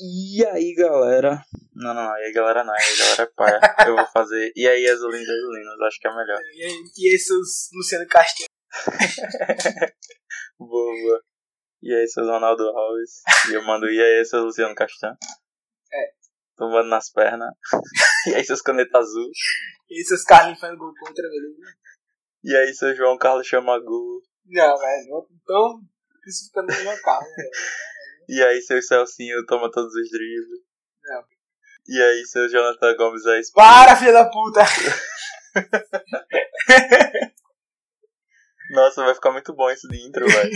E aí, galera? Não, não, não. E aí, galera, não. E aí, galera, é paia. Eu vou fazer. E aí, Azulinos e Azulinos. Acho que é melhor. E, aí, e aí, seus Luciano Castilho? boa, boa. E aí, seus Ronaldo Alves. E eu mando. E aí, seus Luciano Castan. É. Tomando nas pernas. E aí, seus Caneta Azul. E aí, seus Carlinhos fazendo gol contra, beleza? E aí, seu João Carlos Chamagu. Não, velho. Não tão crucificando no meu carro, velho. E aí, seu Celcinho toma todos os dribles. Não. E aí, seu Jonathan Gomes é Para, filha da puta! Nossa, vai ficar muito bom isso de intro, velho.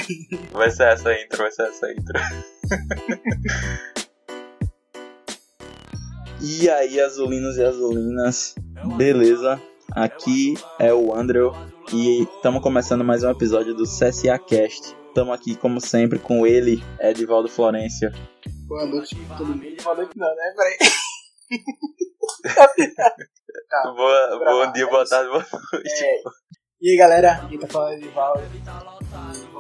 Vai ser essa intro, vai ser essa intro. e aí, azulinos e azulinas, beleza? Aqui é o Andrew e estamos começando mais um episódio do CSA Cast. Estamos aqui, como sempre, com ele, Edivaldo Florencio. Boa noite todo mundo. Boa noite não, né? Peraí. tá. Boa, bom lá, dia, boa tarde, boa noite. É, e aí galera, quem tá falando é de Val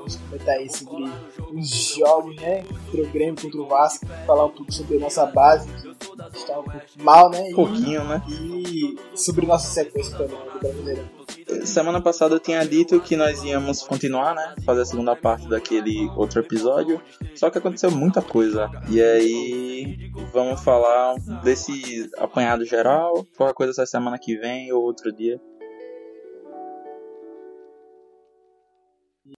vamos comentar aí sobre os jogos, né? Contra o Grêmio, contra o Vasco, falar um pouco sobre a nossa base, um pouco mal, né? Um pouquinho, né? E, e sobre nossa sequência também do Brasileirão. Semana passada eu tinha dito que nós íamos continuar, né? Fazer a segunda parte daquele outro episódio. Só que aconteceu muita coisa. E aí vamos falar desse apanhado geral. Qualquer coisa essa semana que vem ou outro dia.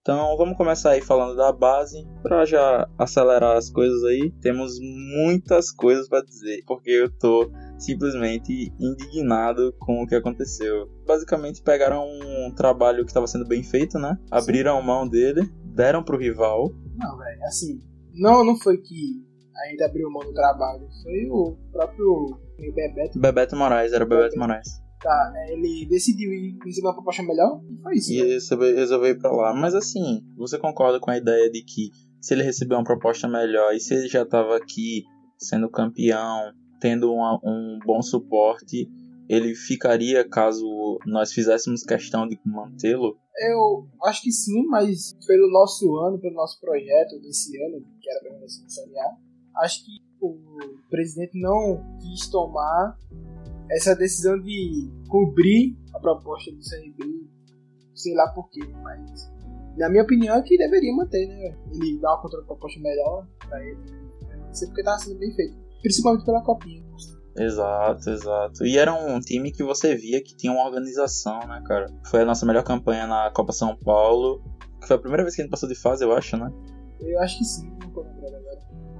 Então vamos começar aí falando da base para já acelerar as coisas aí. Temos muitas coisas para dizer, porque eu tô simplesmente indignado com o que aconteceu. Basicamente pegaram um trabalho que estava sendo bem feito, né? Abriram mão dele, deram pro rival. Não, velho, assim, não, não foi que a gente abriu mão do trabalho, foi o próprio Bebeto, Bebeto Moraes, era o Bebeto Moraes. Tá? Ele decidiu ir receber uma proposta melhor e foi isso. E né? resolveu, resolveu ir pra lá. Mas assim, você concorda com a ideia de que se ele receber uma proposta melhor e se ele já tava aqui sendo campeão, tendo uma- um bom suporte, ele ficaria caso nós fizéssemos questão de mantê-lo? Eu acho que sim, mas pelo nosso ano, pelo nosso projeto desse ano, que era permanecer no Série A, acho que o presidente não quis tomar essa decisão de cobrir a proposta do CRB, sei lá porquê, mas na minha opinião é que deveria manter, né? Ele dar uma contraproposta melhor pra ele, não sei porque tava sendo bem feito, principalmente pela copinha. Exato, exato. E era um time que você via que tinha uma organização, né, cara? Foi a nossa melhor campanha na Copa São Paulo. Que foi a primeira vez que a gente passou de fase, eu acho, né? Eu acho que sim, não tô lembrando.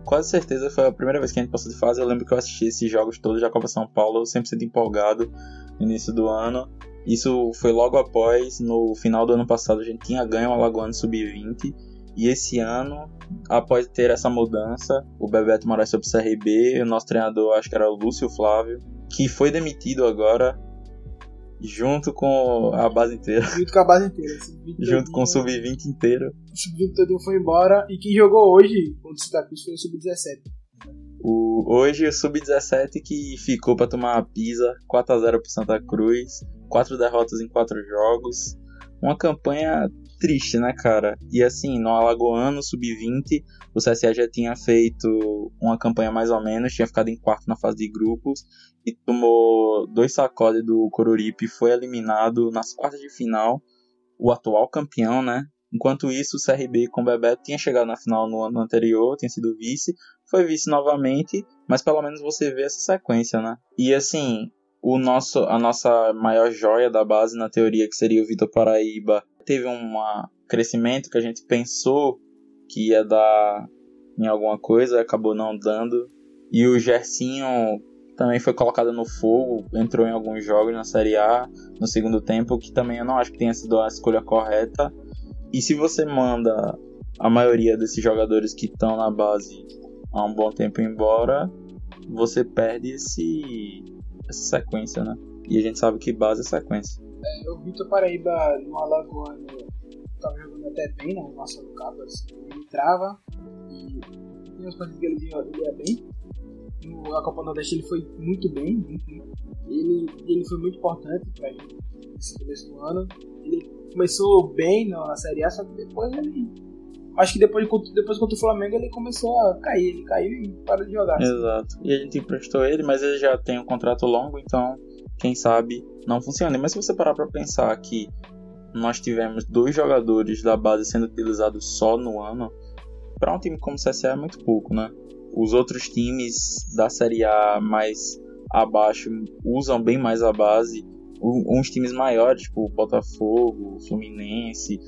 Quase certeza foi a primeira vez que a gente passou de fase. Eu lembro que eu assisti esses jogos todos da Copa São Paulo, 100% empolgado no início do ano. Isso foi logo após, no final do ano passado, a gente tinha ganho o Alagoano Sub-20. E esse ano, após ter essa mudança, o Bebeto Moraes foi pro CRB, o nosso treinador, acho que era o Lúcio Flávio, que foi demitido agora, junto com a base inteira, Junto com a base inteira. junto com o todinho- Sub-20 inteiro. O sub-20 todinho foi embora e quem jogou hoje contra o Santa Cruz foi o sub-17. O, hoje o Sub-17 que ficou pra tomar a pisa 4x0 pro Santa Cruz, quatro derrotas em quatro jogos. Uma campanha triste, né, cara? E assim, no Alagoano Sub-20, o CSA já tinha feito uma campanha mais ou menos, tinha ficado em quarto na fase de grupos e tomou dois sacodes do Coruripe e foi eliminado nas quartas de final, o atual campeão, né? Enquanto isso, o CRB com o Bebeto tinha chegado na final no ano anterior, tinha sido vice, foi vice novamente, mas pelo menos você vê essa sequência, né? E assim, o nosso, a nossa maior joia da base, na teoria, que seria o Vitor Paraíba, teve um crescimento que a gente pensou que ia dar em alguma coisa, acabou não dando. E o Gersinho também foi colocado no fogo, entrou em alguns jogos na Série A no segundo tempo, que também eu não acho que tenha sido a escolha correta. E se você manda a maioria desses jogadores que estão na base há um bom tempo embora, você perde esse, essa sequência, né? E a gente sabe que base é sequência. É, o Vitor Paraíba no Alagoano tava jogando até bem na nossa no Cabas. Ele entrava e tinha umas partidas ele ia, ele ia bem. Na Copa Nordeste ele foi muito bem. Ele, ele foi muito importante pra gente nesse começo do ano. Ele começou bem na, Série A, só que depois ele Acho que depois, depois contra o Flamengo ele começou a cair, ele caiu e parou de jogar. Exato. E a gente emprestou ele, mas ele já tem um contrato longo, então quem sabe não funcione. Mas se você parar pra pensar que nós tivemos dois jogadores da base sendo utilizados só no ano, para um time como o CSA é muito pouco, né? Os outros times da Série A mais abaixo usam bem mais a base. Uns times maiores, tipo Botafogo, Fluminense,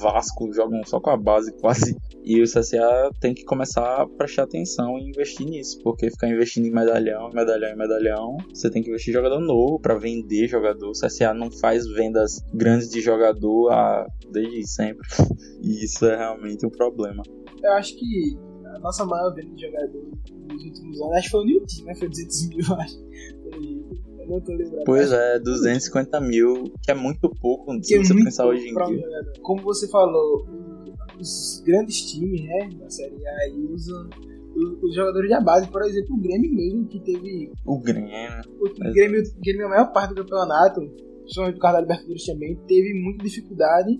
Vasco jogam só com a base quase. E o CSA tem que começar a prestar atenção e investir nisso, porque ficar investindo em medalhão, medalhão e medalhão, você tem que investir em jogador novo para vender jogador. O CSA não faz vendas grandes de jogador a... desde sempre. E isso é realmente um problema. Eu acho que a nossa maior venda de jogador nos últimos anos, acho que foi o Newton, né? Foi 200 mil, acho. Eu não tô lembrando. Pois é, 250 mil, que é muito pouco se é você pensar hoje em dia. Como você falou, os grandes times, né, da Série A usam os jogadores da base, por exemplo, o Grêmio mesmo, que teve. O Grêmio. O Grêmio, o Grêmio, a maior parte do campeonato, principalmente do Carlos Libertadores também, teve muita dificuldade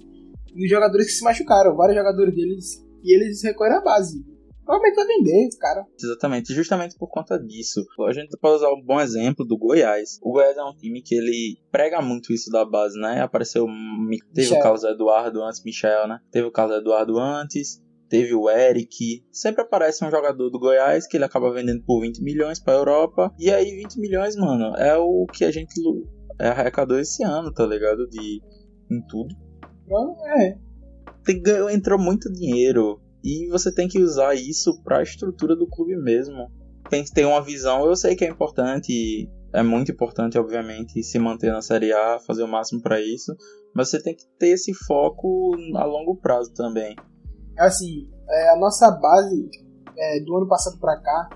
nos jogadores que se machucaram. Vários jogadores deles. E eles recorrem à base. Provavelmente vai vender, cara. Exatamente, justamente por conta disso. A gente pode usar um bom exemplo do Goiás. O Goiás é um time que ele prega muito isso da base, né? Apareceu. Teve Michel. o Carlos Eduardo antes, Michel, né? Teve o Carlos Eduardo antes. Teve o Eric. Sempre aparece um jogador do Goiás que ele acaba vendendo por 20 milhões pra Europa. E aí, 20 milhões, mano, é o que a gente arrecadou esse ano, tá ligado? De. em tudo. É. Tem, entrou muito dinheiro e você tem que usar isso para a estrutura do clube mesmo. Tem que ter uma visão. Eu sei que é importante, é muito importante, obviamente, se manter na Série A, fazer o máximo para isso, mas você tem que ter esse foco a longo prazo também. Assim, é, a nossa base é, do ano passado para cá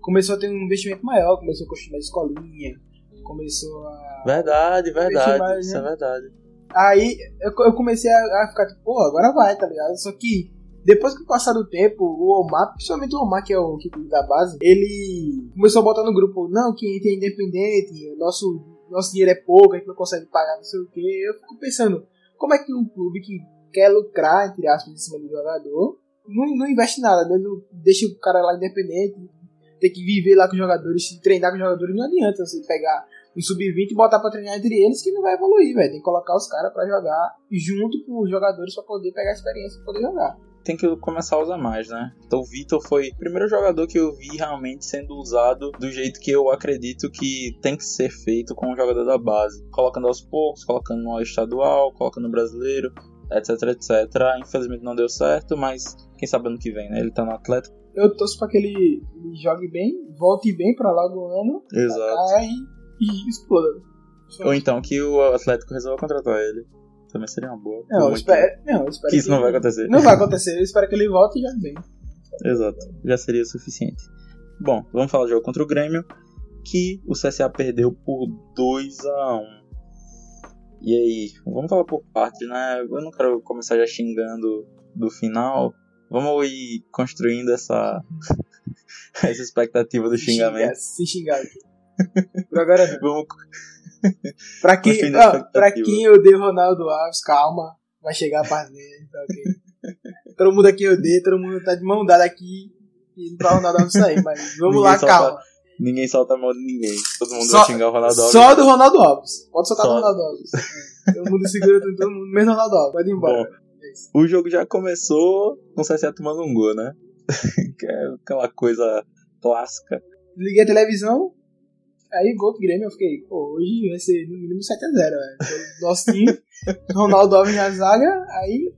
começou a ter um investimento maior, começou a construir mais escolinha, começou a. Verdade, verdade, mais, isso é né? é verdade. Aí eu, eu comecei a, a ficar tipo, pô, agora vai, tá ligado? Só que depois que passar do tempo, o Omar, principalmente o Omar, que é o que da base, ele começou a botar no grupo, não, que é independente, nosso, nosso dinheiro é pouco, a gente não consegue pagar não sei o que. Eu fico pensando, como é que um clube que quer lucrar, entre aspas, em cima do jogador, não, não investe nada, né? Não deixa o cara lá independente, ter que viver lá com os jogadores, treinar com os jogadores, não adianta você pegar um sub-20 e botar pra treinar entre eles que não vai evoluir, velho. Tem que colocar os caras pra jogar junto com os jogadores pra poder pegar a experiência pra poder jogar tem que começar a usar mais, né? Então o Vitor foi o primeiro jogador que eu vi realmente sendo usado do jeito que eu acredito que tem que ser feito com o jogador da base. Colocando aos poucos, colocando no estadual, colocando no brasileiro, etc, etc. Infelizmente não deu certo, mas quem sabe ano que vem, né? Ele tá no Atlético. Eu torço pra que ele, jogue bem, volte bem pra lá do ano. Exato. E, e exploda. Ou então que o Atlético resolva contratar ele também seria uma boa. Não, eu espero, não, eu espero que, que isso não vai acontecer. Não vai acontecer, eu espero que ele volte e já vem. Exato, já seria o suficiente. Bom, vamos falar do jogo contra o Grêmio, que o CSA perdeu por 2 a 1 E aí, vamos falar por parte, né? Eu não quero começar já xingando do final. Vamos ir construindo essa, essa expectativa do xingamento. Se xingar aqui. Por agora Vamos, pra, quem, pra quem odeia o Ronaldo Alves, calma, vai chegar a parte dele, tá ok? todo mundo aqui odeia, todo mundo tá de mão dada aqui e pra o Ronaldo Alves sair, mas vamos lá, solta, calma. Ninguém solta a mão de ninguém, todo mundo só, vai xingar o Ronaldo Alves. Só do Ronaldo Alves, pode soltar só. do Ronaldo Alves. É, todo mundo segura todo mundo, menos Ronaldo Alves, pode ir embora. Bom, é o jogo já começou com o CSA tomando um gol, né? que é aquela coisa clássica. Liguei a televisão, Aí, gol do Grêmio, eu fiquei, pô, hoje vai ser no mínimo 7x0, velho. Nosso time, Ronaldo Alves na zaga, aí.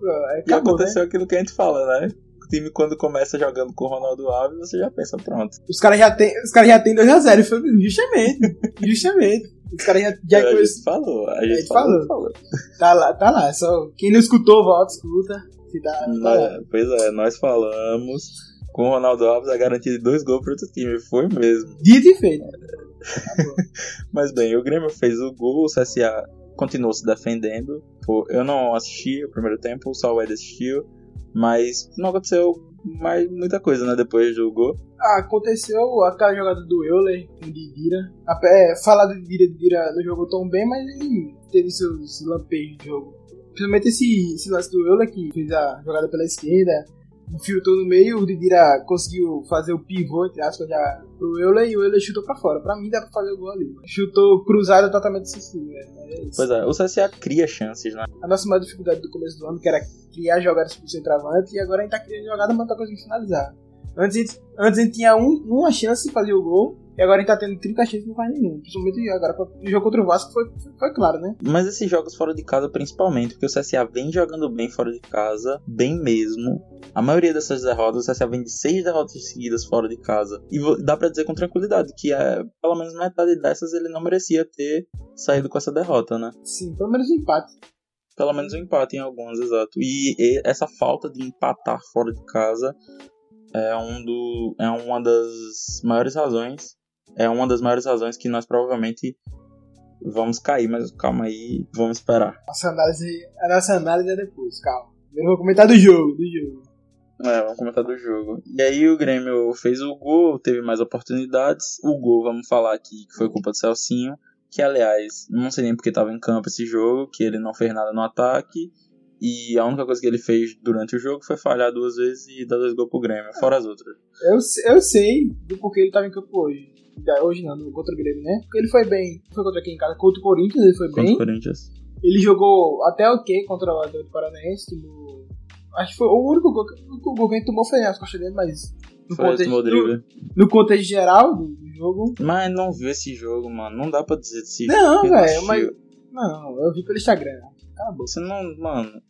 Pô, aí acabou, e aconteceu né? aquilo que a gente fala, né? O time, quando começa jogando com o Ronaldo Alves, você já pensa, pronto. Os caras já tem, os cara já tem 2x0, justamente. justamente. Os caras já, já é, A gente falou, a gente, a gente falou, falou. Tá lá, tá lá. Só quem não escutou, volta, escuta. Se tá, tá. Pois é, nós falamos com o Ronaldo Alves a garantia de dois gols para outro time. Foi mesmo. Dito e feito. Mas bem, o Grêmio fez o gol, o CSA continuou se defendendo. Eu não assisti o primeiro tempo, só o Ed assistiu. Mas não aconteceu mais muita coisa, né? Depois do gol. Ah, aconteceu aquela jogada do Euler com o Didira. É, falar do Didira, Didira não jogou tão bem, mas ele teve seus lampejos de jogo. Principalmente esse, esse lance do Euler que fez a jogada pela esquerda, infiltrou no meio, o Didira conseguiu fazer o pivô, entre aspas, já pro Euler e o Euler chutou pra fora. Pra mim dá pra fazer o gol ali. Chutou cruzado totalmente decisivo, né? É pois é, o CSA cria chances, né? A nossa maior dificuldade do começo do ano, que era criar jogadas pro centroavante, e agora a gente tá criando jogada, mas não tá conseguindo finalizar. Antes, antes a gente tinha um, uma chance de fazer o gol, e agora ele tá tendo 30 chances e não faz nenhum. Principalmente agora, o jogo contra o Vasco foi, foi, claro, né? Mas esses jogos fora de casa, principalmente, porque o CSA vem jogando bem fora de casa, bem mesmo. A maioria dessas derrotas, o CSA vem de seis derrotas seguidas fora de casa. E dá para dizer com tranquilidade que é, pelo menos metade dessas ele não merecia ter saído com essa derrota, né? Sim, pelo menos um empate. Pelo menos um empate em algumas, exato. E, e essa falta de empatar fora de casa é, um do, é uma das maiores razões é uma das maiores razões que nós provavelmente vamos cair, mas calma aí, vamos esperar. Nossa análise, a nossa análise é depois, calma. Eu vou comentar do jogo, do jogo. É, vamos comentar do jogo. E aí o Grêmio fez o gol, teve mais oportunidades. O gol, vamos falar aqui, que foi culpa do Celcinho, que aliás, não sei nem porque estava em campo esse jogo, que ele não fez nada no ataque. E a única coisa que ele fez durante o jogo foi falhar duas vezes e dar dois gols pro Grêmio, fora as outras. Eu, eu sei do porquê ele estava em campo hoje hoje não, contra o Grêmio, né? Porque ele foi bem. Foi contra quem em casa? Contra o Corinthians, ele foi contra bem. Contra o Corinthians. Ele jogou até o okay contra o Atlético Paranaense. No... Acho que foi o único gol, o gol que ele tomou foi nas costas dele, mas. No foi contexto, no, no, contexto geral do, do, jogo. Mas não viu esse jogo, mano. Não dá pra dizer desse não, velho, mas. Não, eu vi pelo Instagram. Acabou. Você não. Mano.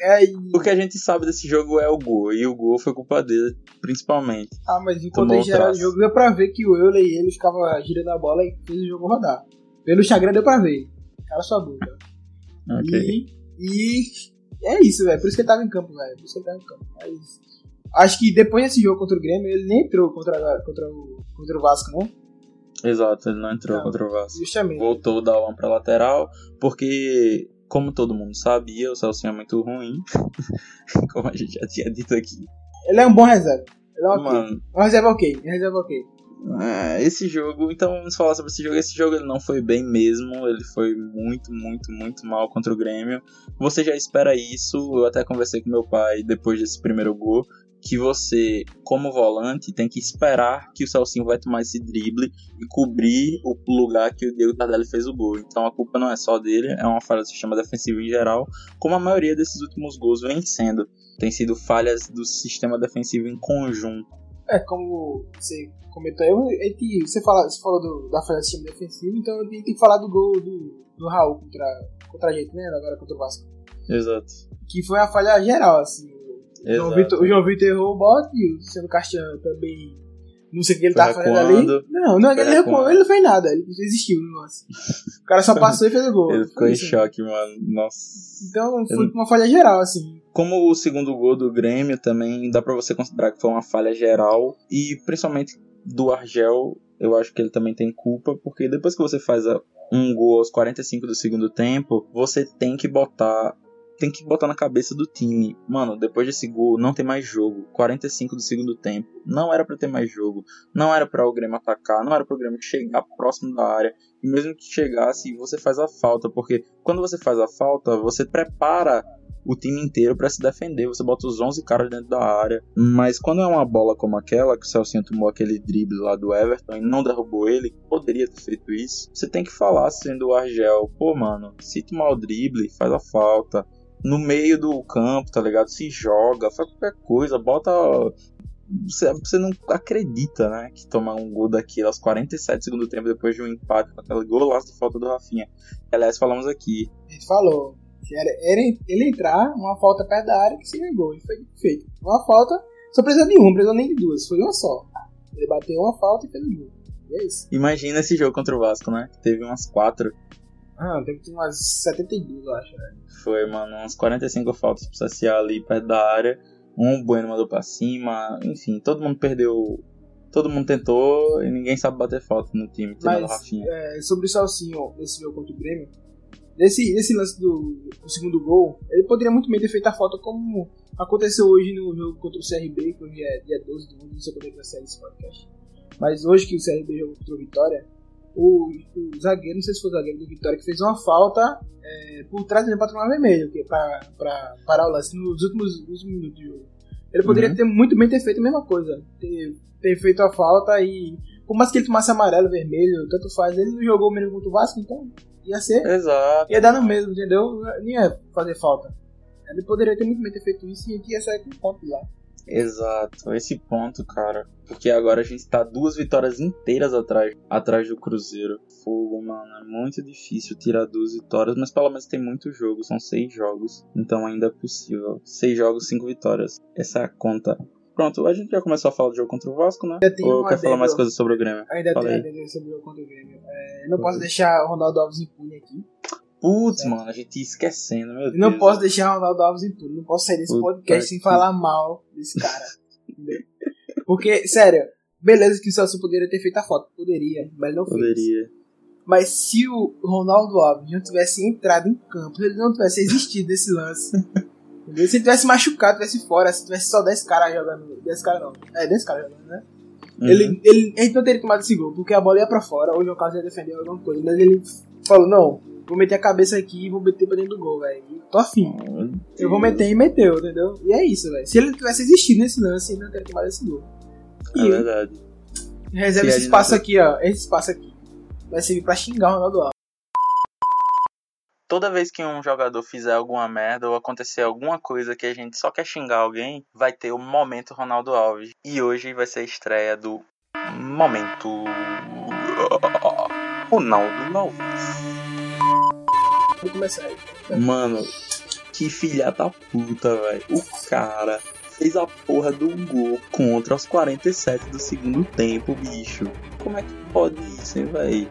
É, e... O que a gente sabe desse jogo é o gol, e o gol foi culpa dele, principalmente. Ah, mas enquanto ele geral do jogo, deu pra ver que o Euler e ele ficavam girando a bola e fez o jogo rodar. Pelo Instagram deu pra ver. Cara sua boca. Ok. E, e é isso, velho. Por isso que ele tava em campo, velho. Por isso que ele tava em campo. Mas acho que depois desse jogo contra o Grêmio, ele nem entrou contra, contra, o, contra o Vasco, não? Exato, ele não entrou não, contra o Vasco. Justamente. Voltou da uma pra lateral, porque como todo mundo sabia, o Celcinho é muito ruim. como a gente já tinha dito aqui. Ele é um bom reserva. Ele é um Mano. Um reserva ok. Um reserva ok. É, esse jogo, então vamos falar sobre esse jogo. Esse jogo ele não foi bem mesmo, ele foi muito, muito, muito mal contra o Grêmio. Você já espera isso? Eu até conversei com meu pai depois desse primeiro gol que você, como volante, tem que esperar que o Celcinho vai tomar esse drible e cobrir o lugar que o Diego Tardelli fez o gol. Então a culpa não é só dele, é uma falha do sistema defensivo em geral, como a maioria desses últimos gols vem sendo. Tem sido falhas do sistema defensivo em conjunto. É, como você comentou, eu, você, fala, você falou do, da falha do sistema defensivo, então eu tenho que falar do gol do, do Raul contra, contra a gente, né? Agora contra o Vasco. Exato. Que foi uma falha geral, assim João Vitor, o João Vitor errou o bote e o Luciano Castiano também. Não sei o que ele tava fazendo ali. Não, não ele, recuou, ele não fez nada, ele desistiu o negócio. O cara só passou e fez o gol. Ele ficou em choque, mano. Nossa. Então foi uma falha geral, assim. Como o segundo gol do Grêmio também dá pra você considerar que foi uma falha geral. E principalmente do Argel, eu acho que ele também tem culpa, porque depois que você faz um gol aos 45 do segundo tempo, você tem que botar tem que botar na cabeça do time. Mano, depois desse gol, não tem mais jogo. 45 do segundo tempo. Não era para ter mais jogo. Não era para o Grêmio atacar. Não era para o Grêmio chegar próximo da área. E mesmo que chegasse, você faz a falta. Porque quando você faz a falta, você prepara o time inteiro para se defender. Você bota os 11 caras dentro da área. Mas quando é uma bola como aquela, que o Celcinho tomou aquele drible lá do Everton e não derrubou ele, poderia ter feito isso. Você tem que falar sendo o Argel, pô, mano, se tomar o drible, faz a falta no meio do campo, tá ligado? Se joga, faz qualquer coisa, bota. Você, você não acredita, né? Que tomar um gol daquele aos 47 segundos do tempo depois de um empate com aquele golaço de falta do Rafinha. Aliás, falamos aqui. A gente falou. Que era, era ele entrar, uma falta perto da área que seria gol. E foi feito. Uma falta, só precisou de uma, não precisou nem de duas, foi uma só. Ele bateu uma falta e fez o gol. E é isso. Imagina esse jogo contra o Vasco, né? Teve umas quatro ah, tem que ter umas 72, eu acho, né? Foi, mano, umas 45 faltas pro CSA ali perto da área. Um Bueno mandou pra cima. Enfim, todo mundo perdeu. Todo mundo tentou e ninguém sabe bater falta no time, tirando Mas, Rafinha. É, sobre o Salsinho, nesse jogo contra o Grêmio, nesse, nesse lance do, do, segundo gol, ele poderia muito bem ter feito a falta como aconteceu hoje no jogo contra o CRB, que hoje é dia 12 de 11, não sei quando é que vai sair esse podcast. Mas hoje que o CRB jogou contra o Vitória, o, o zagueiro, não sei se foi o zagueiro do Vitória, que fez uma falta é, por trás dele pra tomar vermelho, que, é pra, pra parar o lance nos últimos, últimos minutos de jogo. Ele poderia Uhum. ter muito bem ter feito a mesma coisa. Ter, ter feito a falta e. Por mais que ele tomasse amarelo, vermelho, tanto faz, ele não jogou o mesmo contra o Vasco, então ia ser. Exato. Ia dar no mesmo, entendeu? Não ia fazer falta. Ele poderia ter muito bem ter feito isso e ia sair com ponto lá. Exato, esse ponto, cara. Porque agora a gente tá duas vitórias inteiras atrás, atrás do Cruzeiro. Fogo, mano. É muito difícil tirar duas vitórias, mas pelo menos tem muito jogo, são seis jogos. Então ainda é possível. Seis jogos, cinco vitórias. Essa é a conta. Pronto, a gente já começou a falar do jogo contra o Vasco, né? Ou quer falar mais coisas sobre o Grêmio? Ainda tem sobre o contra o Grêmio. É, não posso deixar o Ronaldo Alves impune aqui. Putz, mano, a gente ia esquecendo, meu Eu Deus. não posso deixar o Ronaldo Alves impune. Não posso sair desse Puta podcast sem que- falar mal desse cara. Porque, sério, beleza que o Celso poderia ter feito a foto. Poderia, mas não fez. Poderia. Mas se o Ronaldo Alves não tivesse entrado em campo, se ele não tivesse existido desse lance. Se ele tivesse machucado, tivesse fora, se tivesse só 10 caras jogando. 10 caras não. É, 10 caras jogando, né? Uhum. Ele, ele, a gente não teria tomado esse gol, porque a bola ia pra fora, ou o João Carlos ia defender alguma coisa. Mas ele falou, não, vou meter a cabeça aqui e vou meter pra dentro do gol, velho. Tô afim. Eu vou meter e meteu, entendeu? E é isso, velho. Se ele tivesse existido nesse lance, ele não teria tomado esse gol. É E verdade. reserva esse espaço não- aqui, ó. Esse espaço aqui. Vai servir pra xingar o Ronaldo Alves. Toda vez que um jogador fizer alguma merda ou acontecer alguma coisa que a gente só quer xingar alguém, vai ter o momento Ronaldo Alves. E hoje vai ser a estreia do momento Ronaldo Alves. Vou começar aí. Mano, que filha da puta, velho. O cara fez a porra do gol contra os 47 do segundo tempo, bicho. Como é que pode isso, hein, velho?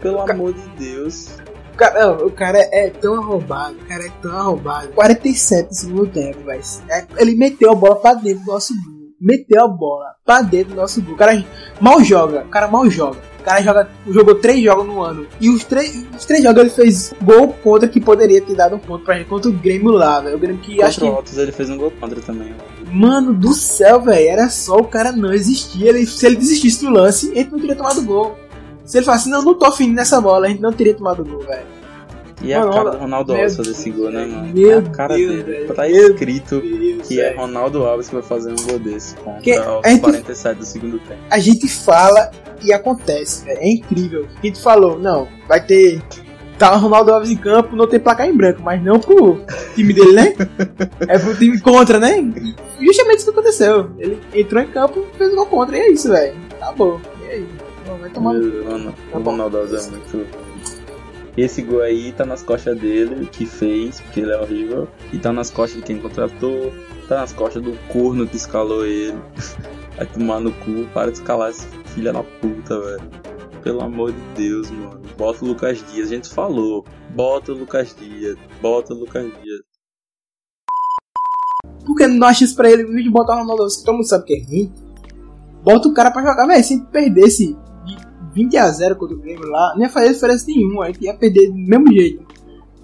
Pelo Ca- amor de Deus. O cara, não, o cara é tão arrombado, o cara é tão arrombado. 47 no segundo tempo, velho. É, ele meteu a bola pra dentro do nosso gol. Meteu a bola pra dentro do nosso gol. O cara mal joga, o cara mal joga. O cara joga, jogou três jogos no ano. E os três, os três jogos ele fez gol contra que poderia ter dado um ponto pra gente contra o Grêmio lá, velho. O Grêmio que acho Contra o que. Ele fez um gol contra também. velho. Mano do céu, velho. Era só o cara não existir. Ele, se ele desistisse do lance, ele não teria tomado gol. Se ele falasse, não, não tô afim nessa bola, a gente não teria tomado gol, velho. E é a Mano, cara olha- do Ronaldo meu Alves fazer esse gol, né, mano? Meu é a cara Deus, dele. Tá Meu escrito Deus, que é. Ronaldo Alves que vai fazer um gol desse contra Que- a gente- 47 do segundo tempo. a gente fala e acontece, velho. É incrível. A gente falou, não, vai ter. Tá o Ronaldo Alves em campo, não tem placar em branco, mas não pro time dele, né? é pro time contra, né? E justamente isso que aconteceu. Ele entrou em campo fez um gol contra, e é isso, velho. Tá bom. E aí? Não, vai tomar. no- Mano, o. Ronaldo Alves é muito. Esse gol aí tá nas costas dele, que fez, porque ele é horrível. E tá nas costas de quem contratou. Tá nas costas do corno que escalou ele. Vai tomar no cu, para de escalar esse filho da puta, velho. Pelo amor de Deus, mano. Bota o Lucas Dias, a gente falou. Bota o Lucas Dias, bota o Lucas Dias. Por que não dá chance pra ele em vez de botar o Ronaldo todo mundo sabe que é ruim? Bota o cara pra jogar, velho. Se perdesse de 20 a 0 contra o Grêmio lá, não ia fazer diferença nenhuma. A gente ia perder do mesmo jeito.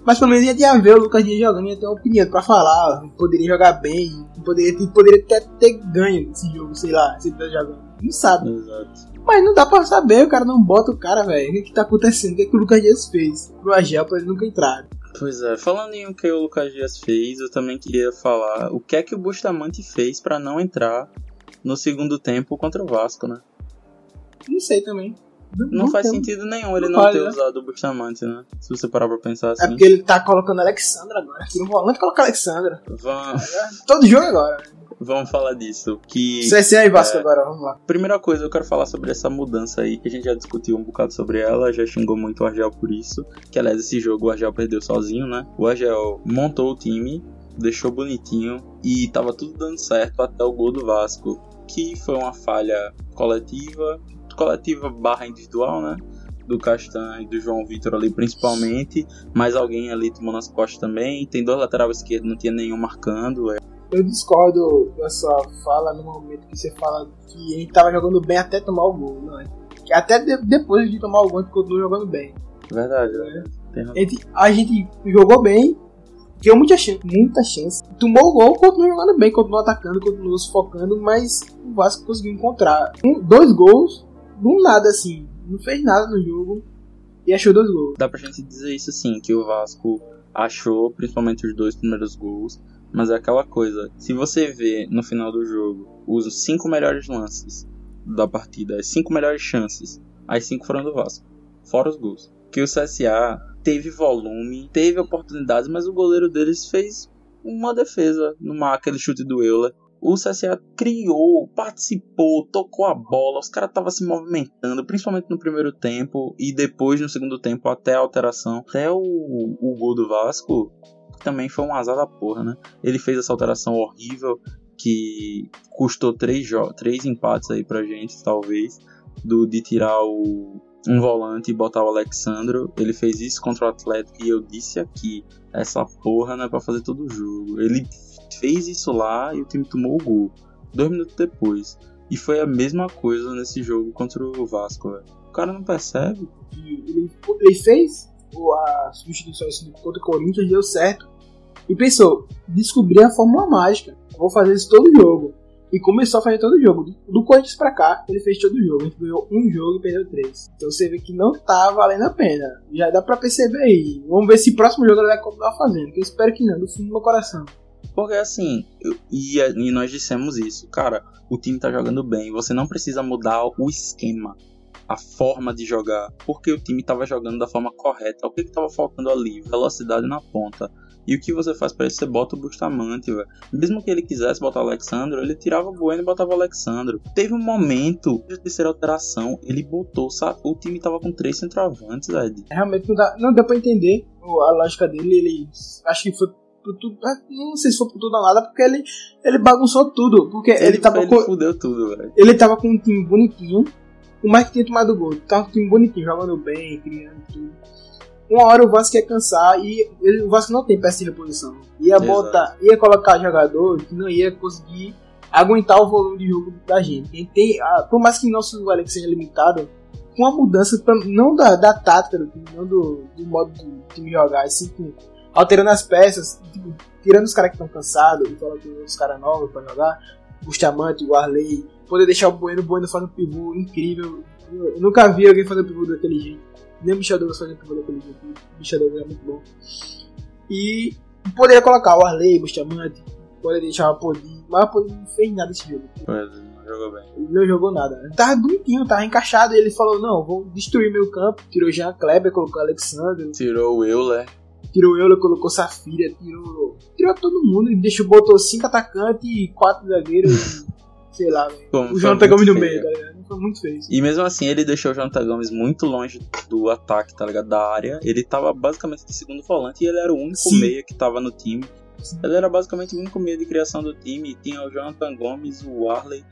Mas pelo menos ia ver o Lucas Dias jogando, ia ter uma opinião pra falar. Poderia jogar bem, poderia, poderia até ter ganho nesse jogo, sei lá, se ele tá jogando. Não sabe. Exato. Mas não dá pra saber, o cara não bota o cara, velho. O que, que tá acontecendo? O que, que o Lucas Dias fez pro Agel pra ele nunca entrar? Pois é, falando em o que o Lucas Dias fez, eu também queria falar o que é que o Bustamante fez pra não entrar no segundo tempo contra o Vasco, né? Não sei também. Não, faz tem- sentido nenhum ele não não faz, ter né? usado o Bustamante, né? Se você parar pra pensar É assim. porque ele tá colocando Alexandra agora. Aqui no volante coloca Alexandra. Vamos, Todo jogo agora. vamos falar disso. Que CSA e Vasco É. agora, vamos lá. primeira coisa, eu quero falar sobre essa mudança aí, que a gente já discutiu um bocado sobre ela, já xingou muito o Argel por isso. Que aliás, esse jogo o Argel perdeu sozinho, né? O Argel montou o time, deixou bonitinho e tava tudo dando certo até o gol do Vasco, que foi uma falha coletiva, coletiva barra individual, né? Do Castan e do João Vitor ali principalmente, mas alguém ali tomou nas costas também. Tem dois lateral esquerdo, não tinha nenhum marcando. é. Eu discordo da sua fala no momento que você fala que a gente tava jogando bem até tomar o gol. Não, é? que até de- depois de tomar o gol a gente continuou jogando bem. Verdade, razão. A gente, a gente jogou bem, deu muita chance, muita chance. Tomou o gol, continuou jogando bem, continuou atacando, continuou sufocando, mas o Vasco conseguiu encontrar um- dois gols do nada assim. não fez nada no jogo e achou dois gols. Dá pra gente dizer isso sim, que o Vasco achou principalmente os dois primeiros gols, mas é aquela coisa, se você vê no final do jogo os cinco melhores lances da partida, as cinco melhores chances, as cinco foram do Vasco, fora os gols. Que o CSA teve volume, teve oportunidades, mas o goleiro deles fez uma defesa numa aquele chute do Euler. O CSA criou, participou, tocou a bola, os caras estavam se movimentando, principalmente no primeiro tempo e depois no segundo tempo até a alteração, até o, o gol do Vasco, que também foi um azar da porra, né? Ele fez essa alteração horrível que custou três, três empates aí pra gente, talvez, do de tirar o um volante e botar o Alexandro. Ele fez isso contra o Atlético e eu disse aqui: essa porra não é pra fazer todo o jogo. Ele fez isso lá e o time tomou o gol. Dois minutos depois. E foi a mesma coisa nesse jogo contra o Vasco, velho. O cara não percebe. Ele, ele fez a substituição contra o Corinthians, deu certo. E pensou: descobri a fórmula mágica. Vou fazer isso todo jogo. E começou a fazer todo jogo. Do Corinthians pra cá, ele fez todo jogo. A gente ganhou um jogo e perdeu três. Então você vê que não tá valendo a pena. Já dá pra perceber aí. Vamos ver se o próximo jogo ele vai continuar fazendo. Eu espero que não, do fundo do meu coração. Porque assim, eu, e, e nós dissemos isso, cara, o time tá jogando bem, você não precisa mudar o esquema, a forma de jogar, porque o time tava jogando da forma correta. O que que tava faltando ali? Velocidade na ponta. E o que você faz para isso? Você bota o Bustamante, velho. Mesmo que ele quisesse botar o Alexandre, ele tirava o Bueno e botava o Alexandre. Teve um momento de terceira alteração, ele botou, sabe? O time tava com três centroavantes, Ed. Realmente não dá, não pra entender a lógica dele. Ele acho que foi por tudo. Ah, não sei se foi por tudo ou nada, porque ele, ele bagunçou tudo. Porque ele, ele tava ele com. Fudeu tudo, velho. Ele tava com um time bonitinho. O mais que tinha tomado gol. Tava com um time bonitinho, jogando bem, criando tudo uma hora o Vasco ia cansar e ele, o Vasco não tem peça de reposição. Ia Exato. botar, ia colocar jogador que não ia conseguir aguentar o volume de jogo da gente. Tem, tem, ah, por mais que nosso Alex seja limitado, com a mudança, não da, da tática do time, não do, do modo do time jogar, assim, com, alterando as peças, tipo, tirando os caras que estão cansados e colocando os caras novos para jogar, Bustamante, o Arley, poder deixar o Bueno, o Bueno fazendo pivô incrível. Eu, nunca vi alguém fazer pivô daquele jeito nem o Michel Douglas fazendo pivô daquele jeito. O Michel Douglas é muito bom. E poderia colocar o Arley, o Bustamante, poderia deixar o Apodi, mas o Apodi não fez nada desse jogo. Não jogou bem. Ele não jogou nada. Ele tava bonitinho, tava encaixado, e ele falou, não, vou destruir meu campo. Tirou Jean Kleber, colocou Alexandre. Tirou o Euler. Tirou Euler, colocou Safira, tirou... Tirou todo mundo, e deixou, botou cinco atacantes e quatro zagueiros. sei lá, Como o Jonathan Gomes no meio, tá ligado? Foi muito feio. E mesmo assim, ele deixou o Jonathan Gomes muito longe do ataque, tá ligado? Da área. Ele tava basicamente de segundo volante e ele era o único Sim. meia que tava no time. Sim. Ele era basicamente o único meia de criação do time. Tinha o Jonathan Gomes, o Arley,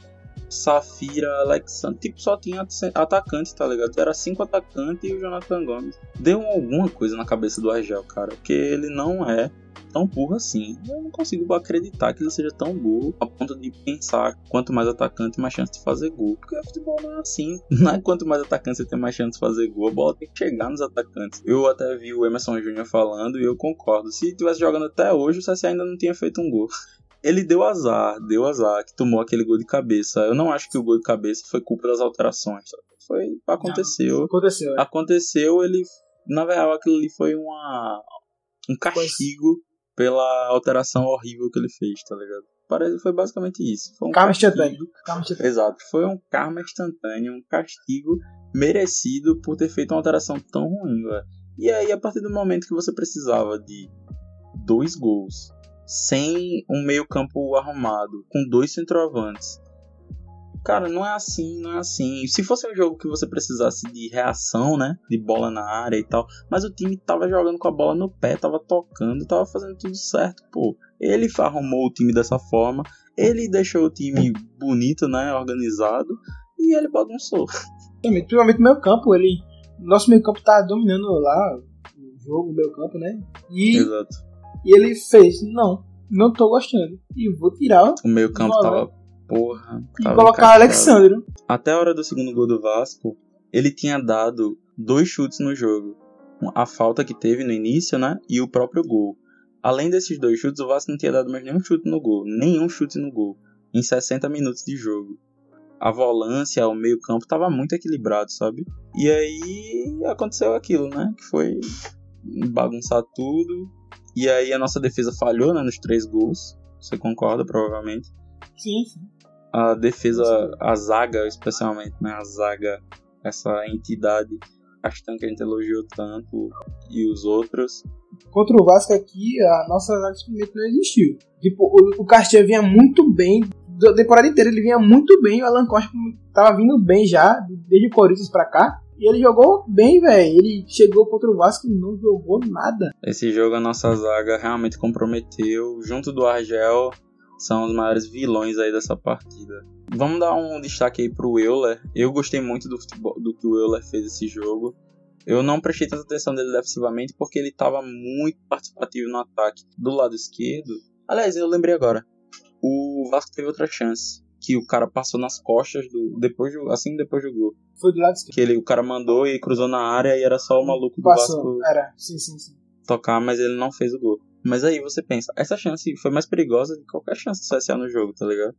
Safira, Alexandre. Tipo, só tinha atacante, tá ligado? Era cinco atacantes e o Jonathan Gomes. Deu alguma coisa na cabeça do Argel, cara. Porque ele não é tão burro assim. Eu não consigo acreditar que ele seja tão burro a ponto de pensar quanto mais atacante, mais chance de fazer gol. Porque o futebol não é assim. Não é quanto mais atacante você tem mais chance de fazer gol. A bola tem que chegar nos atacantes. Eu até vi o Emerson Júnior falando e eu concordo. Se tivesse jogando até hoje, o CSA ainda não tinha feito um gol. Ele deu azar, deu azar, que tomou aquele gol de cabeça. Eu não acho que o gol de cabeça foi culpa das alterações. Foi. Aconteceu. Não, aconteceu. É. Aconteceu, ele. Na verdade, aquilo ali foi uma. Um castigo pela alteração horrível que ele fez, tá ligado? Parece foi basicamente isso. Foi um karma instantâneo. Exato, foi um karma instantâneo, um castigo merecido por ter feito uma alteração tão ruim, velho. E aí, a partir do momento que você precisava de dois gols, sem um meio-campo arrumado, com dois centroavantes, Cara, não é assim, não é assim. Se fosse um jogo que você precisasse de reação, né? De bola na área e tal. Mas o time tava jogando com a bola no pé, tava tocando, tava fazendo tudo certo, pô. Ele arrumou o time dessa forma. Ele deixou o time bonito, né? Organizado. E ele bagunçou. Principalmente no meu campo, ele. Nosso meio campo tá dominando lá o jogo, o meu campo, né? E, Exato. E ele fez, não, não tô gostando. E vou tirar. O meio campo tava Porra. E colocar o Alexandre. Até a hora do segundo gol do Vasco, ele tinha dado dois chutes no jogo. A falta que teve no início, né? E o próprio gol. Além desses dois chutes, o Vasco não tinha dado mais nenhum chute no gol. Nenhum chute no gol. Em 60 minutos de jogo. a volância, o meio-campo tava muito equilibrado, sabe? E aí aconteceu aquilo, né? Que foi bagunçar tudo. E aí a nossa defesa falhou, né? Nos três gols. Você concorda, provavelmente? Sim, sim. A defesa, a zaga, especialmente, né? A zaga, essa entidade Castan que a gente elogiou tanto e os outros. Contra o Vasco aqui, a nossa zaga simplesmente não existiu. Tipo, o, o vinha muito bem, da temporada inteira ele vinha muito bem, o Alan Costa tava vindo bem já, desde o Corinthians pra cá. E ele jogou bem, velho. Ele chegou contra o Vasco e não jogou nada. Esse jogo a nossa zaga realmente comprometeu. Junto do Argel, são os maiores vilões aí dessa partida. Vamos dar um destaque aí pro Euler. Eu gostei muito do futebol, do que o Euler fez esse jogo. Eu não prestei tanta atenção dele defensivamente porque ele estava muito participativo no ataque. Do lado esquerdo. Aliás, eu lembrei agora. O Vasco teve outra chance. Que o cara passou nas costas do. Depois do, assim depois do gol. Foi do lado esquerdo. Que ele, o cara mandou e cruzou na área e era só o maluco do Passou. Vasco Era, sim, sim, sim. tocar, mas ele não fez o gol. Mas aí você pensa, essa chance foi mais perigosa de qualquer chance do CSA no jogo, tá ligado?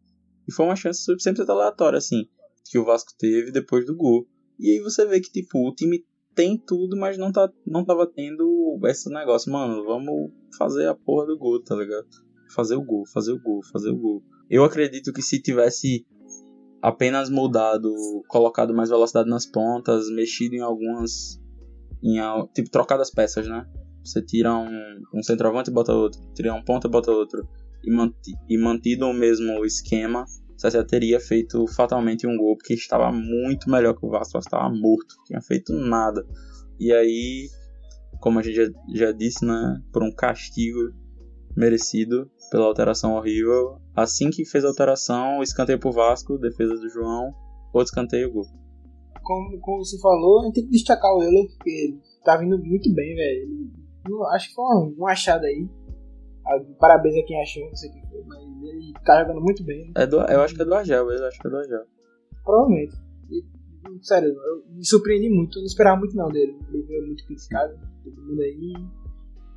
E foi uma chance 100% aleatória, assim, que o Vasco teve depois do gol. E aí você vê que, tipo, o time tem tudo, mas não, tá, não tava tendo esse negócio. Mano, vamos fazer a porra do gol, tá ligado? Fazer o gol, fazer o gol, fazer o gol. Eu acredito que se tivesse apenas mudado, colocado mais velocidade nas pontas, mexido em algumas. Em, tipo, trocado as peças, né? Você tira um, um centroavante e bota outro, tira um ponta e bota outro, e, manti, e mantido o mesmo esquema, você já teria feito fatalmente um gol, porque estava muito melhor que o Vasco, o Vasco estava morto, não tinha feito nada. E aí, como a gente já, já disse, né? Por um castigo merecido pela alteração horrível. Assim que fez a alteração, escanteio pro Vasco, defesa do João, outro escanteio, gol. Como, como você falou, a gente tem que destacar o Euler, porque ele tá vindo muito bem, velho. Acho que foi um, um achado aí. Ah, Parabéns a quem achou, não sei o que foi, mas ele tá jogando muito bem, É do, eu acho que é do Argel, eu acho que é do Argel. provavelmente. E, sério, eu me surpreendi muito, eu não esperava muito não dele. Ele veio muito criticado, todo mundo aí.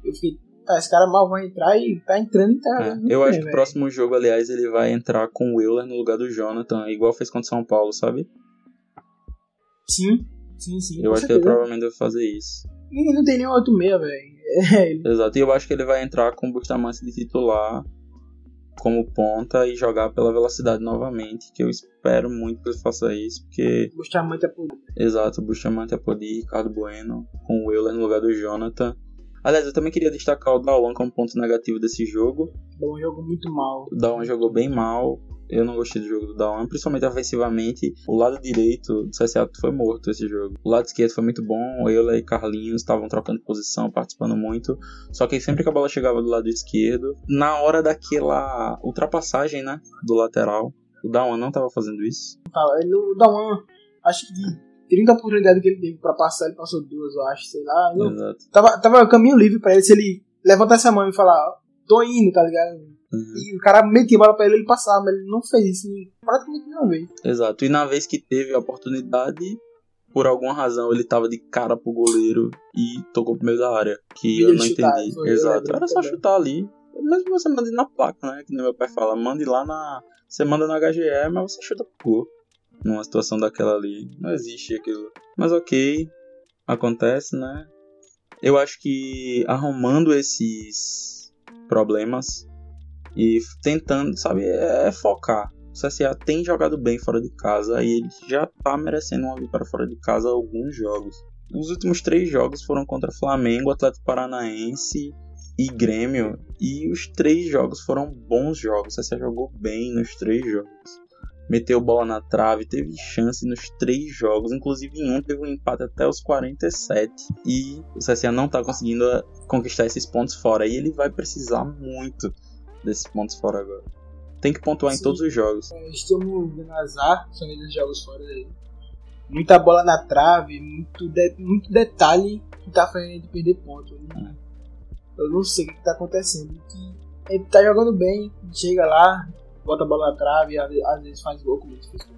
Eu fiquei, tá, esse cara mal vai entrar e tá entrando e tá. É, eu acho que o próximo jogo, aliás, ele vai entrar com o Euler no lugar do Jonathan, igual fez contra o São Paulo, sabe? Sim, sim, sim. Eu acho que ele provavelmente vai fazer isso. E não tem nenhum outro meia, velho. É, Exato, e eu acho que ele vai entrar com o Bustamante de titular como ponta e jogar pela velocidade novamente, que eu espero muito que ele faça isso, porque, gostar muito é exato, o Bustamante é poder, Ricardo Bueno, com o Euler no lugar do Jonathan. Aliás, eu também queria destacar o Dawan como ponto negativo desse jogo. Dá um jogo muito mal. O Dawan jogou bem mal. Eu não gostei do jogo do Dawan, principalmente ofensivamente. O lado direito do CSA foi morto esse jogo. O lado esquerdo foi muito bom. Euler e Carlinhos estavam trocando posição, participando muito. Só que sempre que a bola chegava do lado esquerdo, na hora daquela ultrapassagem, né, do lateral, o Dawan não estava fazendo isso. Tá, ele dá uma. Acho que de 30 oportunidades que ele teve pra passar, ele passou duas, eu acho, sei lá. Não, Exato. tava, tava caminho livre pra ele se ele levantasse a mão e falar, "Ó, tô indo, tá ligado? Uhum. E o cara metia a bola pra ele, ele passava, mas ele não fez isso praticamente nenhuma vez. Exato. E na vez que teve a oportunidade, por alguma razão ele tava de cara pro goleiro e tocou pro meio da área. Que eu não chutar, entendi. Exato. Era só também. chutar ali. Mesmo você manda na placa, né? Que nem meu pai fala, mande lá na. Você manda na HGE, mas você chuta pro gol. Numa situação daquela ali. Não existe aquilo. Mas ok. Acontece, né? Eu acho que arrumando esses problemas e tentando, sabe, é focar. O CSA tem jogado bem fora de casa e ele já tá merecendo uma vitória fora de casa alguns jogos. Os últimos três jogos foram contra Flamengo, Atlético Paranaense e Grêmio. E os três jogos foram bons jogos. O CSA jogou bem nos três jogos. Meteu bola na trave, teve chance nos três jogos. Inclusive em um teve um empate até os 47. E o CSA não tá conseguindo eh, conquistar esses pontos fora. E ele vai precisar muito desses pontos fora agora. Tem que pontuar em Sim. todos os jogos. É, Estamos vendo azar, são esses jogos fora dele. Muita bola na trave, muito, de- muito detalhe que tá fazendo ele perder ponto. né? Eu não sei o que tá acontecendo. Que ele tá jogando bem, chega lá, bota a bola na trave, às vezes- às vezes faz gol, como ele fez com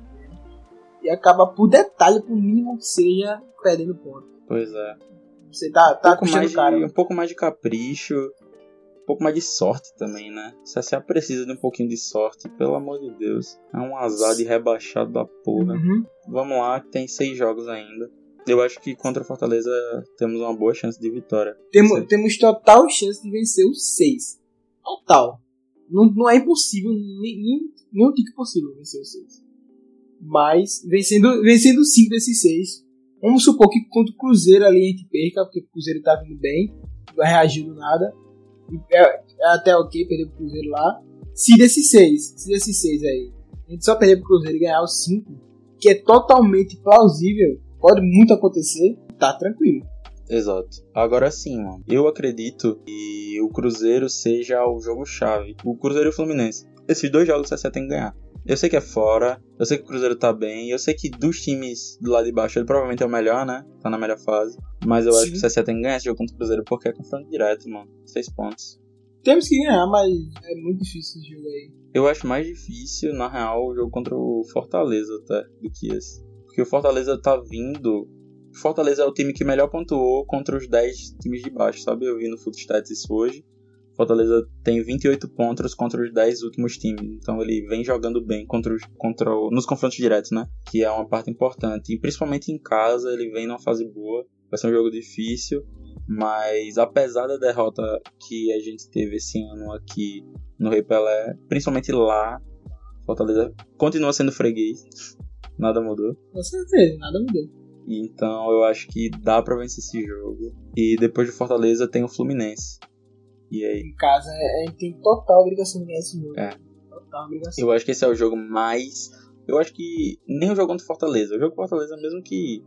E acaba por detalhe, por mínimo que seja, perdendo ponto. Pois é. Você tá, tá um, pouco mais o cara. de, um pouco mais de capricho. pouco mais de sorte também, né? O CSA precisa de um pouquinho de sorte, pelo amor de Deus. É um azar de rebaixado da porra. Uhum. Vamos lá, tem seis jogos ainda. Eu acho que contra o Fortaleza temos uma boa chance de vitória. Temos, temos total chance de vencer os seis. Total. Não, não é impossível, nem, nem, nenhum tipo possível vencer os seis. Mas, vencendo, vencendo cinco desses seis, vamos supor que contra o Cruzeiro ali a gente perca, porque o Cruzeiro tá vindo bem, não vai reagir do nada. É, é até ok perder pro Cruzeiro lá. Se desses seis, se desses seis aí, a gente só perder pro Cruzeiro e ganhar os cinco, que é totalmente plausível, pode muito acontecer, tá tranquilo. Exato. Agora sim, mano. Eu acredito que o Cruzeiro seja o jogo-chave. O Cruzeiro e o Fluminense. Esses dois jogos o CSA tem que ganhar. Eu sei que é fora, eu sei que o Cruzeiro tá bem, eu sei que dos times do lado de baixo ele provavelmente é o melhor, né? Tá na melhor fase. Mas eu acho Sim. que o CSA tem que ganhar esse jogo contra o Cruzeiro porque é confronto direto, mano. Seis pontos. Temos que ganhar, mas é muito difícil esse jogo aí. Eu acho mais difícil, na real, o jogo contra o Fortaleza até do que esse. Porque o Fortaleza tá vindo. Fortaleza é o time que melhor pontuou contra os 10 times de baixo, sabe? Eu vi no Footstats isso hoje. Fortaleza tem 28 pontos contra os 10 últimos times. Então ele vem jogando bem contra os, contra o, nos confrontos diretos, né? Que é uma parte importante. E principalmente em casa, ele vem numa fase boa. Vai ser um jogo difícil. Mas apesar da derrota que a gente teve esse ano aqui no Rei Pelé, principalmente lá, Fortaleza continua sendo freguês. Nada mudou. Com certeza, nada mudou. Então eu acho que dá pra vencer esse jogo. E depois de Fortaleza tem o Fluminense. E aí? Em casa, é- a gente tem total obrigação de ganhar esse jogo. É. Total obrigação. Eu acho que esse é o jogo mais. Eu acho que nem o jogo contra Fortaleza. O jogo contra Fortaleza, mesmo que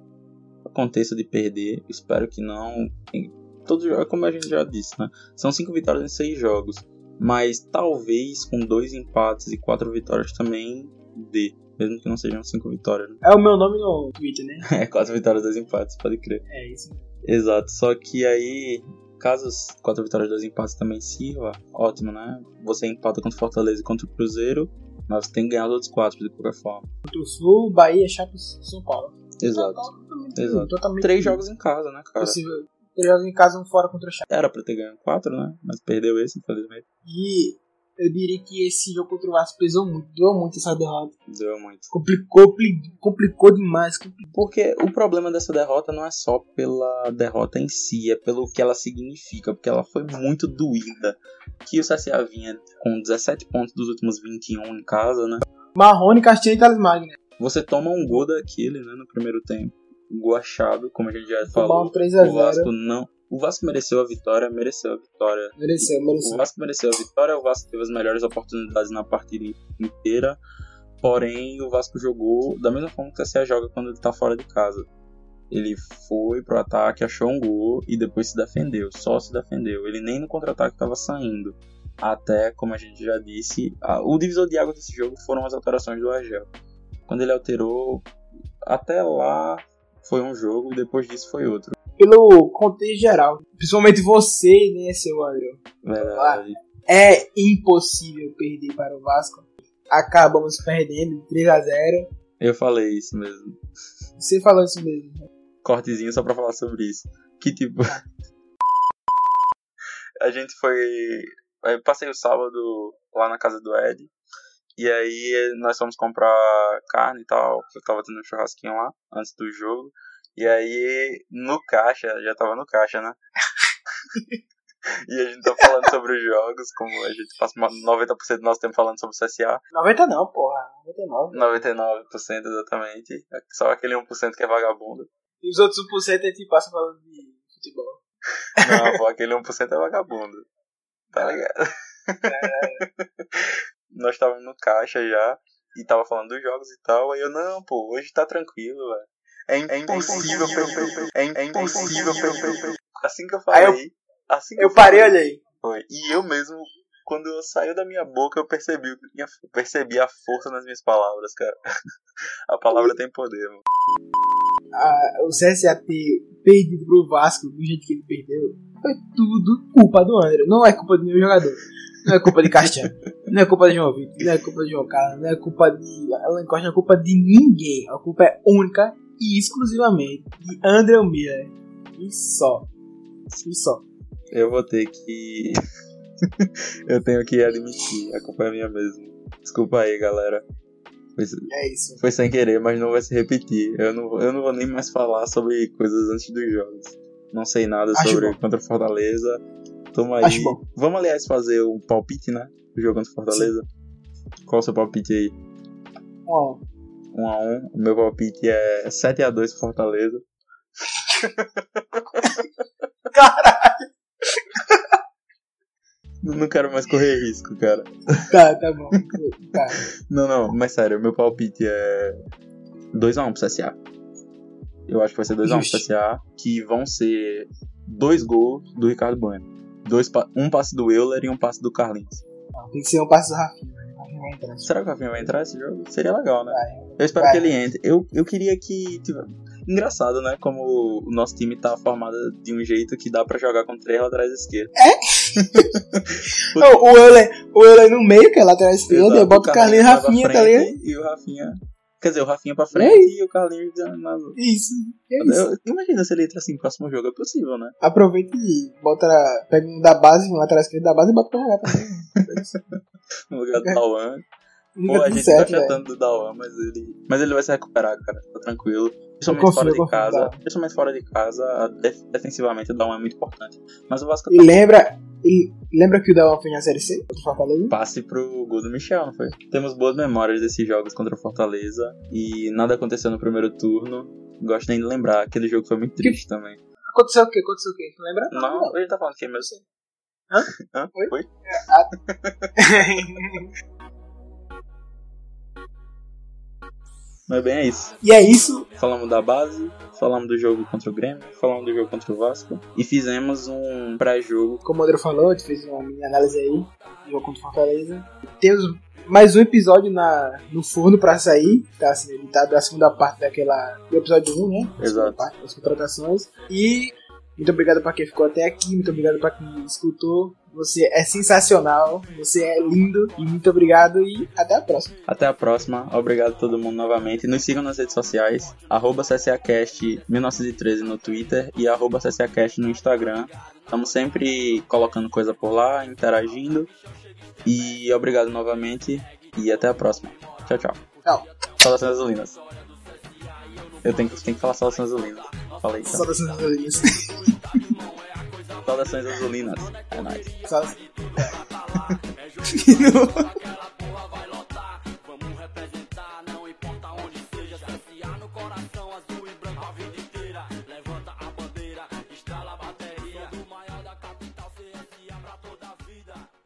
aconteça de perder, espero que não. Em Todo jogo, como a gente já disse, né? São cinco vitórias em seis jogos. Mas talvez com dois empates e quatro vitórias também dê. Mesmo que não sejam cinco vitórias. Né? É o meu nome no Twitter, né? É, quatro vitórias, dois empates, pode crer. É isso. Exato, só que aí, caso as quatro vitórias e dois empates também sirva, ótimo, né? Você empata contra o Fortaleza e contra o Cruzeiro, mas você tem que ganhar os outros quatro de qualquer forma. Contra o Sul, Bahia, Chape e São Paulo. Exato. Totalmente, Exato. totalmente Três jogos em casa, né, cara? possível. Três jogos em casa, um fora contra o Chape. Era pra ter ganho quatro, né? Mas perdeu esse, infelizmente. E eu diria que esse jogo contra o Vasco pesou muito, doeu muito essa derrota. Deu muito. Complicou, pli- complicou demais. complicou. Porque o problema dessa derrota não é só pela derrota em si, é pelo que ela significa, porque ela foi muito doída. Que o CSA vinha com 17 pontos dos últimos 21 em casa, né? Marrone, Castilho e Thales Magno. Você toma um gol daquele, né, no primeiro tempo. Um gol achado, como a gente já falou. um 3x0. O Vasco não. O Vasco mereceu a vitória, mereceu a vitória. Mereceu, O mereceu. Vasco mereceu a vitória, o Vasco teve as melhores oportunidades na partida inteira. Porém, o Vasco jogou da mesma forma que o CSA joga quando ele tá fora de casa. Ele foi pro ataque, achou um gol e depois se defendeu, só se defendeu. Ele nem no contra-ataque estava saindo. Até, como a gente já disse, a- o divisor de água desse jogo foram as alterações do Argel. Quando ele alterou, até lá foi um jogo, depois disso foi outro. Pelo contexto geral, principalmente você, né, seu André? É impossível perder para o Vasco. Acabamos perdendo 3x0. Eu falei isso mesmo. Você falou isso mesmo. né? cortezinho só pra falar sobre isso. Que tipo. a gente foi. Eu passei o sábado lá na casa do Ed. E aí nós fomos comprar carne e tal. Eu tava tendo um churrasquinho lá antes do jogo. E aí no caixa, já tava no caixa, né? e a gente tá falando sobre os jogos, como a gente passa 90% do nosso tempo falando sobre o CSA. 90 não, porra. 99. 99% exatamente. Só aquele 1% que é vagabundo. E os outros 1% a gente passa falando de futebol. Não, pô, aquele 1% é vagabundo. Tá ligado? Nós estávamos no caixa já e tava falando dos jogos e tal. Aí eu, não, pô, hoje tá tranquilo, velho. É, im- é impossível. É, im- impossível. Assim que eu Aí eu- falei. assim que Eu parei, olha aí. Foi. E eu mesmo, quando saiu da minha boca, eu percebi, tinha- percebi a força nas minhas palavras, cara. A palavra tem poder, mano. a- o CSA ter perdido pro Vasco do jeito que ele perdeu foi tudo culpa do André. Não é culpa do meu jogador. Não é culpa de Castiano. Não é culpa de João Vitor. Não é culpa de João Carlos. Não é culpa de Alan Costa. Não é culpa de ninguém. A culpa é única e exclusivamente de André Miller. E só. E só. Eu vou ter que eu tenho que admitir, a culpa é minha mesmo. Desculpa aí, galera. Foi, É isso. foi sem querer, mas não vai se repetir. Eu não, eu não vou nem mais falar sobre coisas antes dos jogos. Não sei nada Acho sobre bom. contra o Fortaleza. Toma aí. Acho bom. Vamos, aliás, fazer o palpite, né? Do jogo contra o Fortaleza. Qual o seu palpite aí? Ó, 1 a 1 O meu palpite é 7 a 2 pro Fortaleza. Caralho. Não quero mais correr risco, cara. Tá, tá bom. Tá. Não, não, mas sério, meu palpite é 2x1 pro CSA. Eu acho que vai ser 2x1 pro. CSA, que vão ser dois gols do Ricardo Bueno. Dois, um passe do Euler e um passe do Carlinhos. Não, tem que ser um passo do Rafinha. O vai entrar. Será que o Rafinha vai entrar nesse jogo? Seria legal, né? Vai. Eu espero Vai. que ele entre. Eu, eu queria que. tive- Engraçado, né? Como o nosso time tá formado de um jeito que dá pra jogar com três laterais esquerdos. Não, o Euler, o Euler no meio, que é lateral esquerda, Exato, e bota o Carlinhos e pra Rafinha, tá ligado? E o Rafinha. Quer dizer, o Rafinha pra frente e, o Carlinhos na. Isso. É isso. Eu, imagina se ele entra assim no próximo jogo, é possível, né? Aproveita e bota, pega um da base, um lateral esquerdo da base e bota pra jogar também. No lugar do Dauan. Pô, a gente certo, tá chatando do Dauan, mas ele. Mas ele vai se recuperar, cara. Tá tranquilo. Principalmente fora de casa. Principalmente fora de casa, def- defensivamente o Dauan é muito importante. Mas o Vasco E tá lembra, e lembra que o Dawan foi na Série C? Do Fortaleza? passe pro gol do Michel, não foi? Temos boas memórias desses jogos contra o Fortaleza e nada aconteceu no primeiro turno. Gosto nem de lembrar, aquele jogo foi muito triste também. Aconteceu o quê? Aconteceu o quê? Tu lembra? Não, ele tá falando que é mesmo. Hã? Hã? Oi? Oi? Mas bem, é isso. e é isso. Falamos da base, falamos do jogo contra o Grêmio, falamos do jogo contra o Vasco e fizemos um pré-jogo. Como o André falou, a gente fez uma mini análise aí. do Jogo contra o Fortaleza. Temos mais um episódio na, no forno pra sair. Tá sendo editado a segunda parte daquela. Do episódio 1, né? Exato. parte das contratações. E muito obrigado pra quem ficou até aqui. Muito obrigado pra quem escutou. Você é sensacional. Você é lindo. E muito obrigado. E até a próxima. Até a próxima, obrigado a todo mundo novamente. Nos sigam nas redes sociais, arroba CSAcast1913 no Twitter e arroba CSAcast no Instagram. Estamos sempre colocando coisa por lá, interagindo. E obrigado novamente e até a próxima. Tchau, tchau. Tchau. Saudações azulinas. Eu tenho que, tenho que falar saudações azulinas. Falei, então. Saudações azulinas. Saudações azulinas. É nóis. Saudações.